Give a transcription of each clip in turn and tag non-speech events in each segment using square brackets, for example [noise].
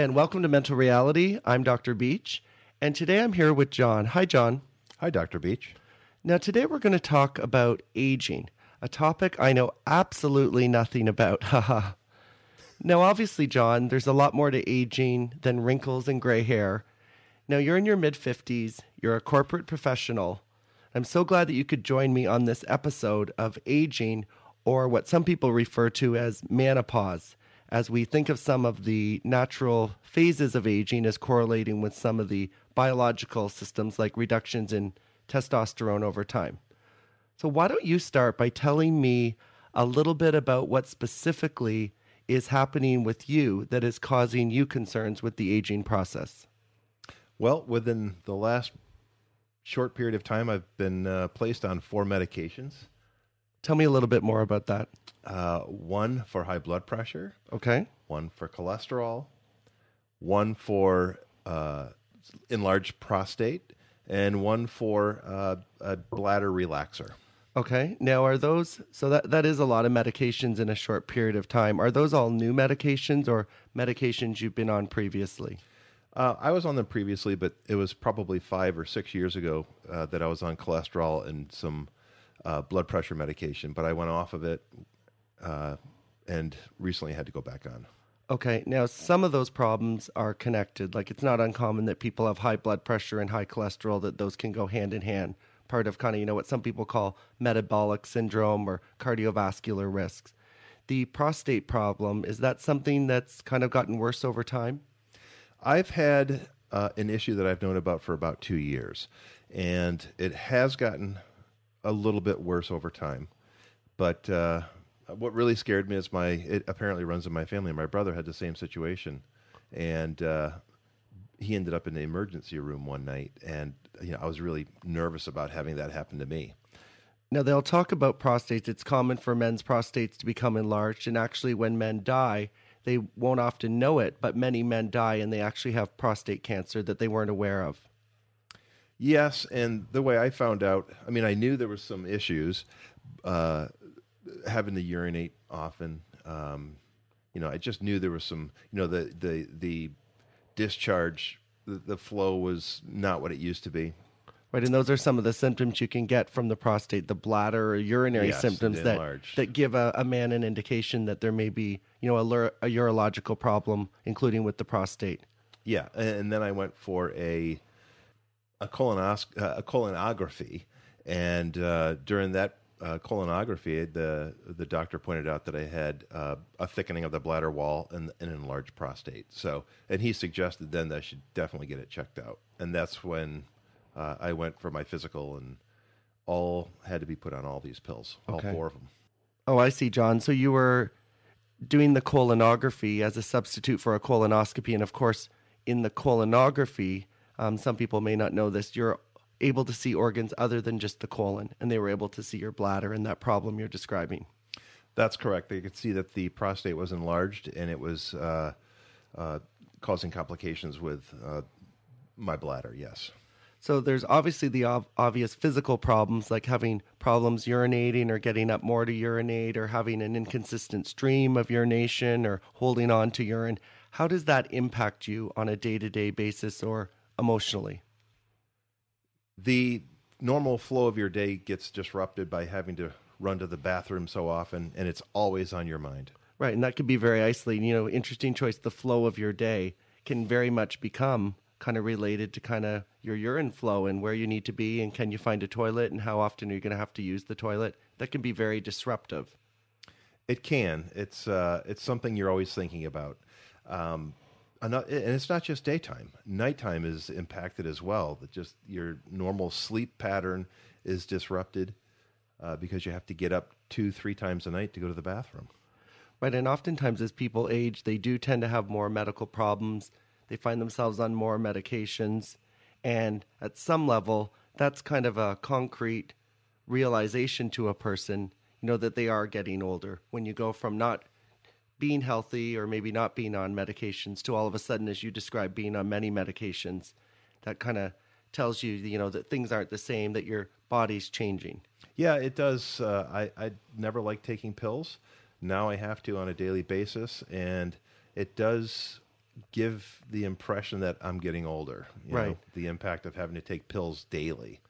and welcome to Mental Reality. I'm Dr. Beach, and today I'm here with John. Hi, John. Hi, Dr. Beach. Now, today we're going to talk about aging, a topic I know absolutely nothing about. [laughs] Haha. now, obviously, John, there's a lot more to aging than wrinkles and gray hair. Now, you're in your mid 50s, you're a corporate professional. I'm so glad that you could join me on this episode of aging, or what some people refer to as menopause as we think of some of the natural phases of aging as correlating with some of the biological systems like reductions in testosterone over time. So, why don't you start by telling me a little bit about what specifically is happening with you that is causing you concerns with the aging process? Well, within the last short period of time, I've been uh, placed on four medications. Tell me a little bit more about that. Uh, one for high blood pressure, Okay. one for cholesterol, one for uh, enlarged prostate, and one for uh, a bladder relaxer. Okay. Now, are those so that that is a lot of medications in a short period of time? Are those all new medications or medications you've been on previously? Uh, I was on them previously, but it was probably five or six years ago uh, that I was on cholesterol and some uh, blood pressure medication. But I went off of it uh, and recently had to go back on. Okay. Now, some of those problems are connected. Like it's not uncommon that people have high blood pressure and high cholesterol, that those can go hand in hand. Part of kind of, you know, what some people call metabolic syndrome or cardiovascular risks. The prostate problem, is that something that's kind of gotten worse over time? I've had uh, an issue that I've known about for about two years, and it has gotten a little bit worse over time. But uh, what really scared me is my it apparently runs in my family. My brother had the same situation, and uh, he ended up in the emergency room one night, and you know I was really nervous about having that happen to me. Now, they'll talk about prostates. It's common for men's prostates to become enlarged. And actually, when men die, they won't often know it, but many men die and they actually have prostate cancer that they weren't aware of. Yes, and the way I found out, I mean, I knew there was some issues, uh, having to urinate often. Um, you know, I just knew there was some. You know, the the the discharge, the, the flow was not what it used to be. Right, and those are some of the symptoms you can get from the prostate, the bladder or urinary Yes, symptoms that, enlarged. that give a, a man an indication that there may be, you know, a, a urological problem, including with the prostate. Yeah, and then I went for a a colonos uh, a colonography, and uh, during that uh, colonography, the the doctor pointed out that I had uh, a thickening of the bladder wall and an enlarged prostate. So, and he suggested then that I should definitely get it checked out, and that's when uh, I went for my physical, and all had to be put on all these pills, Okay. all four of them. Oh, I see, John. So you were doing the colonography as a substitute for a colonoscopy. And of course, in the colonography, um, some people may not know this, you're able to see organs other than just the colon. And they were able to see your bladder and that problem you're describing. That's correct. They could see that the prostate was enlarged and it was uh, uh, causing complications with uh, my bladder. Yes. So there's obviously the ob- obvious physical problems like having problems urinating or getting up more to urinate or having an inconsistent stream of urination or holding on to urine. How does that impact you on a day to day basis or emotionally? The normal flow of your day gets disrupted by having to run to the bathroom so often, and it's always on your mind. Right, and that could be very isolating. You know, interesting choice. The flow of your day can very much become kind of related to kind of your urine flow and where you need to be and can you find a toilet and how often are you going to have to use the toilet. That can be very disruptive. It can. It's uh, it's something you're always thinking about. Um, and it's not just daytime. Nighttime is impacted as well. That just your normal sleep pattern is disrupted uh, because you have to get up two, three times a night to go to the bathroom. Right, and oftentimes as people age, they do tend to have more medical problems. They find themselves on more medications, and at some level, that's kind of a concrete realization to a person, you know, that they are getting older. When you go from not being healthy or maybe not being on medications to all of a sudden, as you describe, being on many medications, that kind of tells you, you know, that things aren't the same, that your body's changing. Yeah, it does. Uh, I I never liked taking pills. Now I have to on a daily basis, and it does give the impression that I'm getting older. you know, Right. the impact of having to take pills daily.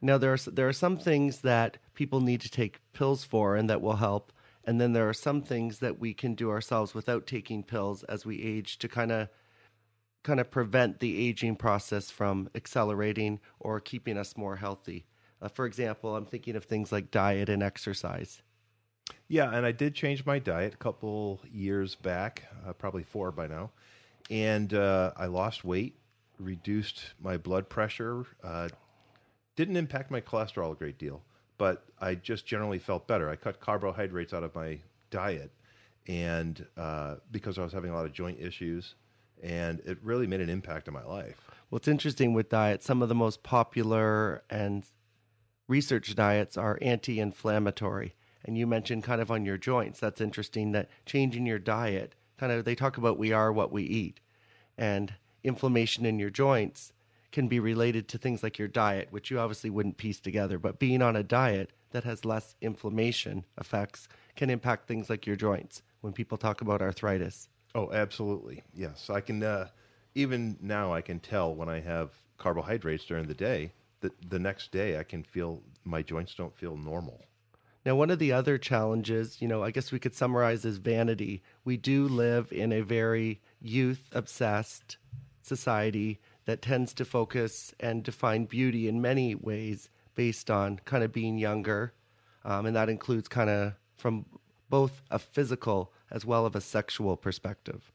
Now there are there are some things that people need to take pills for and that will help, and then there are some things that we can do ourselves without taking pills as we age to kind of kind of prevent the aging process from accelerating or keeping us more healthy. Uh, for example, I'm thinking of things like diet and exercise. Yeah, and I did change my diet a couple years back, uh, probably four by now, and uh, I lost weight, reduced my blood pressure, uh, didn't impact my cholesterol a great deal, but I just generally felt better. I cut carbohydrates out of my diet, and uh, because I was having a lot of joint issues, and it really made an impact on my life. What's interesting with diet, some of the most popular and research diets are anti inflammatory. And you mentioned kind of on your joints. That's interesting that changing your diet, kind of, they talk about we are what we eat. And inflammation in your joints can be related to things like your diet, which you obviously wouldn't piece together. But being on a diet that has less inflammation effects can impact things like your joints when people talk about arthritis. Oh, absolutely. Yes. I can, uh, even now, I can tell when I have carbohydrates during the day that the next day I can feel my joints don't feel normal. Now, one of the other challenges, you know, I guess we could summarize as vanity. We do live in a very youth obsessed society that tends to focus and define beauty in many ways based on kind of being younger. Um, and that includes kind of from both a physical as well as a sexual perspective.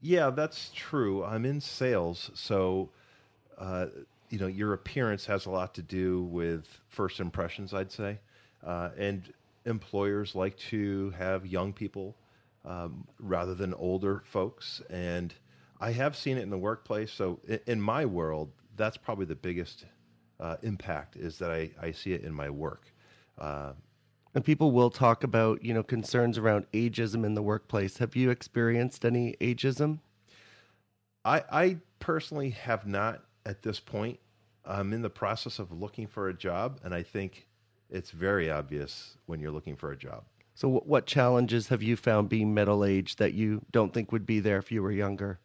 Yeah, that's true. I'm in sales, so uh, you know your appearance has a lot to do with first impressions. I'd say, uh, and employers like to have young people um, rather than older folks. And I have seen it in the workplace. So in, in my world, that's probably the biggest uh, impact is that I, I see it in my work. Uh, And people will talk about, you know, concerns around ageism in the workplace. Have you experienced any ageism? I, I personally have not at this point. I'm in the process of looking for a job, and I think it's very obvious when you're looking for a job. So, what challenges have you found being middle aged that you don't think would be there if you were younger?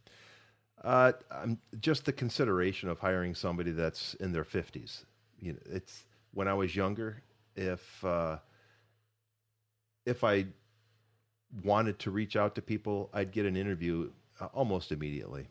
Uh, I'm just the consideration of hiring somebody that's in their 50s. You know, it's when I was younger. If uh, if I wanted to reach out to people, I'd get an interview uh, almost immediately.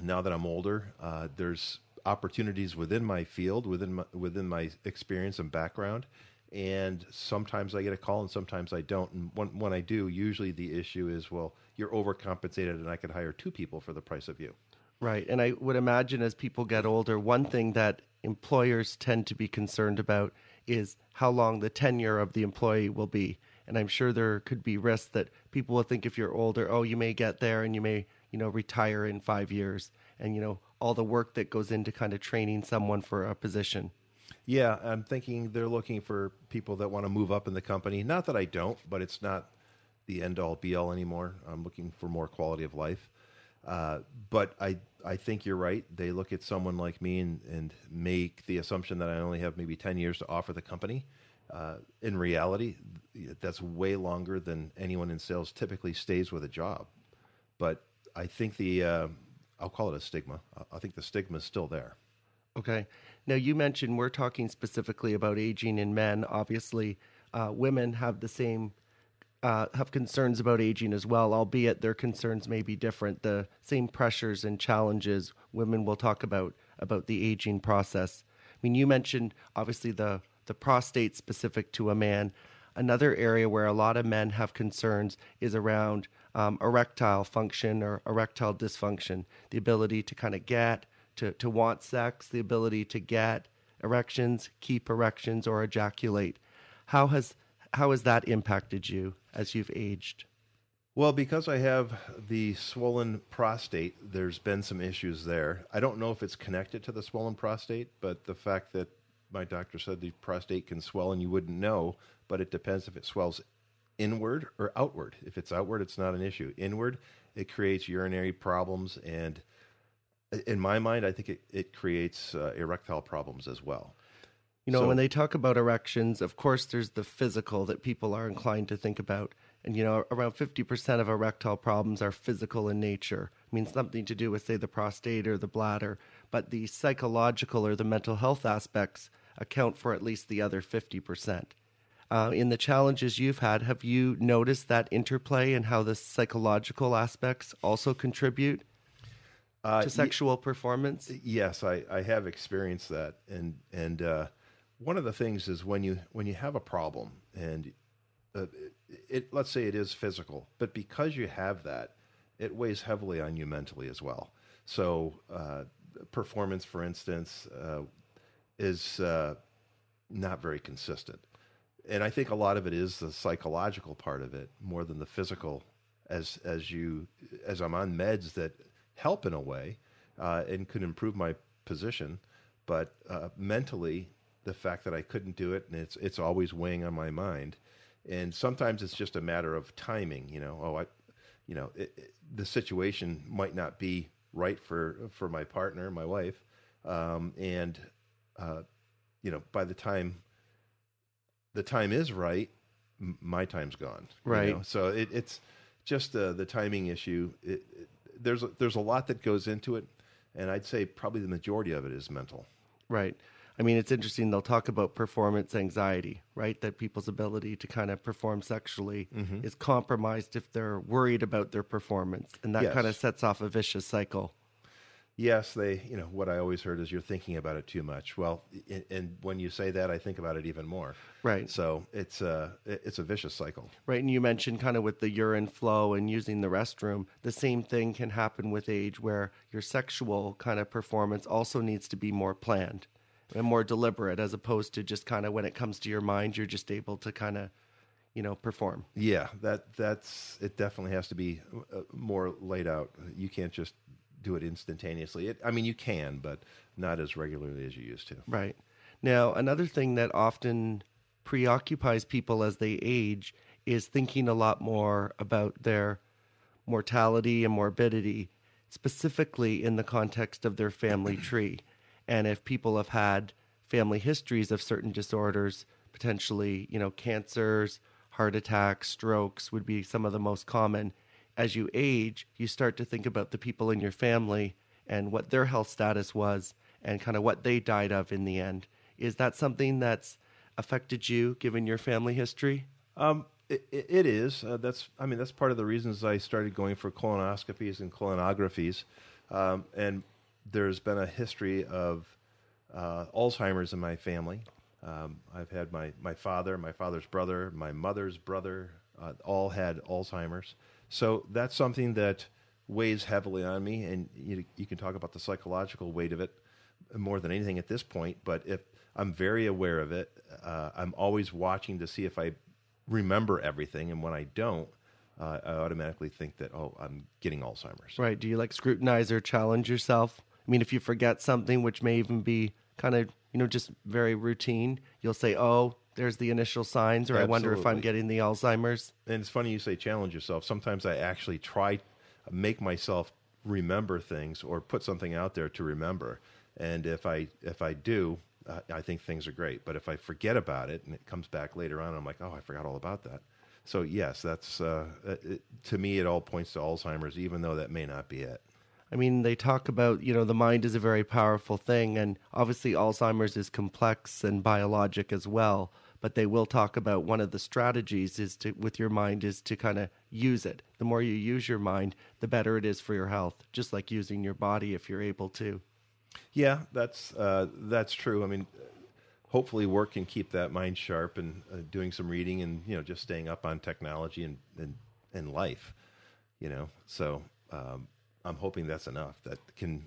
Now that I'm older, uh, there's opportunities within my field, within my, within my experience and background, and sometimes I get a call and sometimes I don't. And when when I do, usually the issue is, well, you're overcompensated, and I could hire two people for the price of you. Right. And I would imagine as people get older, one thing that employers tend to be concerned about is how long the tenure of the employee will be. And I'm sure there could be risks that people will think if you're older, oh, you may get there and you may, you know, retire in five years. And, you know, all the work that goes into kind of training someone for a position. Yeah, I'm thinking they're looking for people that want to move up in the company. Not that I don't, but it's not the end all be all anymore. I'm looking for more quality of life. Uh, but I, I think you're right. They look at someone like me and, and make the assumption that I only have maybe 10 years to offer the company. Uh, in reality, that's way longer than anyone in sales typically stays with a job. But I think the, uh, I'll call it a stigma. I- think the stigma is still there. Okay. Now, you mentioned we're talking specifically about aging in men. Obviously, uh, women have the same, uh, have concerns about aging as well, albeit their concerns may be different. The same pressures and challenges women will talk about about the aging process. I mean, you mentioned obviously the the prostate specific to a man. Another area where a lot of men have concerns is around um, erectile function or erectile dysfunction, the ability to kind of get, to, to want sex, the ability to get erections, keep erections, or ejaculate. How has how has that impacted you as you've aged? Well, because I have the swollen prostate, there's been some issues there. I don't know if it's connected to the swollen prostate, but the fact that my doctor said the prostate can swell and you wouldn't know, but it depends if it swells inward or outward. If it's outward, it's not an issue. Inward, it creates urinary problems. And in my mind, I think it, it creates uh, erectile problems as well. You know, So- when they talk about erections, of course, there's the physical that people are inclined to think about. And, you know, around 50% of erectile problems are physical in nature. I mean, something to do with, say, the prostate or the bladder. But the psychological or the mental health aspects account for at least the other 50%. Uh, in the challenges you've had, have you noticed that interplay and how the psychological aspects also contribute Uh, to sexual performance? Yes, I, I have experienced that, and and uh, one of the things is when you when you have a problem and uh, it, it let's say it is physical, but because you have that, it weighs heavily on you mentally as well. So uh, performance, for instance, uh, is uh, not very consistent, and I think a lot of it is the psychological part of it more than the physical. As as you as I'm on meds that help in a way uh, and could improve my position, but uh, mentally, the fact that I couldn't do it and it's it's always weighing on my mind, and sometimes it's just a matter of timing. You know, oh, I, you know, it, it, the situation might not be right for for my partner, my wife, um, and uh, you know, by the time the time is right, m- my time's gone. you Right. know? So it, it's just uh, the timing issue. It, there's a, there's a lot that goes into it, and I'd say probably the majority of it is mental. Right. I mean, it's interesting. They'll talk about performance anxiety, right? That people's ability to kind of perform sexually Mm-hmm. is compromised if they're worried about their performance. And that Yes. kind of sets off a vicious cycle. Yes, they. You know what I always heard is you're thinking about it too much. Well, and, and when you say that, I think about it even more. Right. So it's a it's a vicious cycle. Right. And you mentioned kind of with the urine flow and using the restroom, the same thing can happen with age where your sexual kind of performance also needs to be more planned and more deliberate as opposed to just kind of when it comes to your mind, you're just able to kind of, you know, perform. Yeah, that that's it. Definitely has to be uh, more laid out. You can't just do it instantaneously. It, I mean, you can, but not as regularly as you used to. Right. Now, another thing that often preoccupies people as they age is thinking a lot more about their mortality and morbidity, specifically in the context of their family [clears throat] tree. And if people have had family histories of certain disorders, potentially, you know, cancers, heart attacks, strokes would be some of the most common. As you age, you start to think about the people in your family and what their health status was and kind of what they died of in the end. Is that something that's affected you given your family history? Um, it, it is. Uh, that's. I mean, that's part of the reasons I started going for colonoscopies and colonographies. Um, and there's been a history of uh, Alzheimer's in my family. Um, I've had my my father, my father's brother, my mother's brother, uh, all had Alzheimer's. So that's something that weighs heavily on me. And you you can talk about the psychological weight of it more than anything at this point. But if I'm very aware of it, uh, I'm always watching to see if I remember everything, and when I don't, uh, I automatically think that oh, I'm getting Alzheimer's. Right. Do you like scrutinize or challenge yourself? I mean, if you forget something, which may even be kind of, you know, just very routine, you'll say, oh, there's the initial signs, or I wonder if I'm getting the Alzheimer's. And it's funny you say challenge yourself. Sometimes I actually try make myself remember things or put something out there to remember. And if I if I do, uh, I think things are great. But if I forget about it and it comes back later on, I'm like, oh, I forgot all about that. So yes, that's uh, it, to me. It all points to Alzheimer's, even though that may not be it. I mean, they talk about, you know, the mind is a very powerful thing, and obviously Alzheimer's is complex and biologic as well. But they will talk about one of the strategies is to, with your mind, is to kind of use it. The more you use your mind, the better it is for your health, just like using your body if you're able to. Yeah, that's uh, that's true. I mean, hopefully, work can keep that mind sharp and uh, doing some reading and you know just staying up on technology and and, and life. You know, so um, I'm hoping that's enough. That can.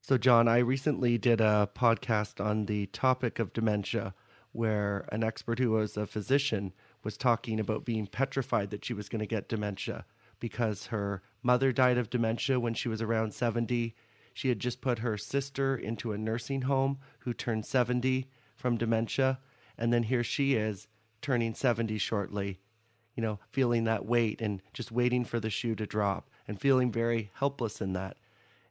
So, John, I recently did a podcast on the topic of dementia where an expert who was a physician was talking about being petrified that she was going to get dementia because her mother died of dementia when she was around 70. She had just put her sister into a nursing home who turned 70 from dementia. And then here she is turning 70 shortly, you know, feeling that weight and just waiting for the shoe to drop and feeling very helpless in that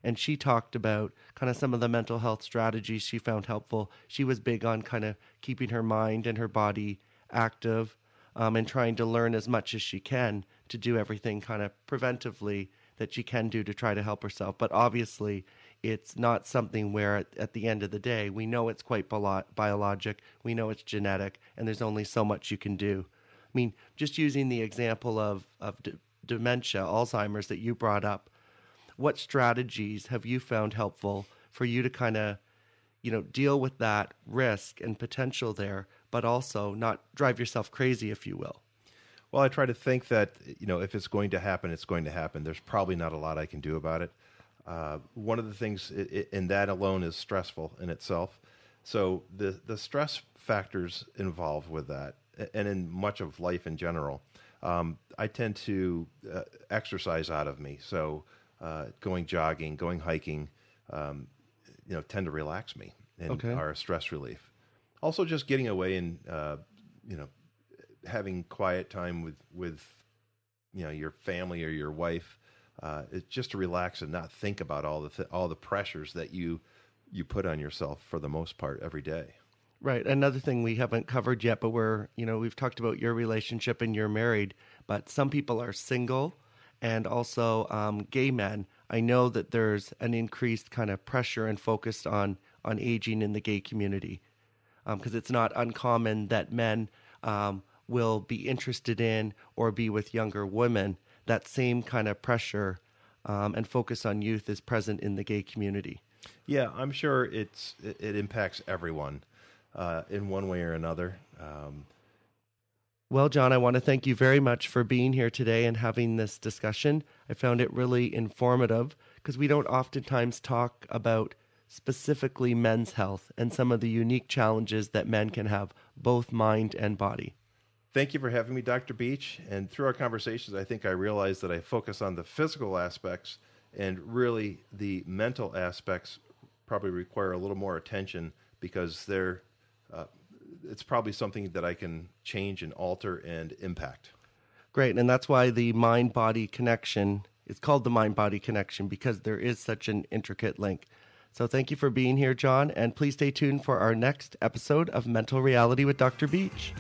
and she talked about kind of some of the mental health strategies she found helpful. She was big on kind of keeping her mind and her body active, um, and trying to learn as much as she can to do everything kind of preventively that she can do to try to help herself. But obviously, it's not something where at, at the end of the day, we know it's quite bio- biologic, we know it's genetic, and there's only so much you can do. I mean, just using the example of, of d- dementia, Alzheimer's that you brought up, what strategies have you found helpful for you to kind of, you know, deal with that risk and potential there, but also not drive yourself crazy, if you will? Well, I try to think that you know if it's going to happen, it's going to happen. There's probably not a lot I can do about it. Uh, one of the things, and that alone is stressful in itself. So the the stress factors involved with that, and in much of life in general, um, I tend to uh, exercise out of me. So uh, going jogging, going hiking, um, you know, tend to relax me and Okay. are a stress relief. Also, just getting away and uh, you know having quiet time with with you know your family or your wife uh, it's just to relax and not think about all the th- all the pressures that you you put on yourself for the most part every day. Right. Another thing we haven't covered yet, but we're, you know, we've talked about your relationship and you're married, but some people are single and also um, gay men. I know that there's an increased kind of pressure and focus on, on aging in the gay community because it's not uncommon that men um, will be interested in or be with younger women. That same kind of pressure um, and focus on youth is present in the gay community. Yeah, I'm sure it's it, it impacts everyone uh, in one way or another. Um, Well, John, I want to thank you very much for being here today and having this discussion. I found it really informative because we don't oftentimes talk about specifically men's health and some of the unique challenges that men can have, both mind and body. thank you for having me, Dr. Beach. And through our conversations, I think I realized that I focus on the physical aspects and really the mental aspects probably require a little more attention because they're uh, it's probably something that I can change and alter and impact. Great. And that's why the mind body connection is called the mind body connection because there is such an intricate link. So thank you for being here, John. And please stay tuned for our next episode of Mental Reality with Dr. Beach.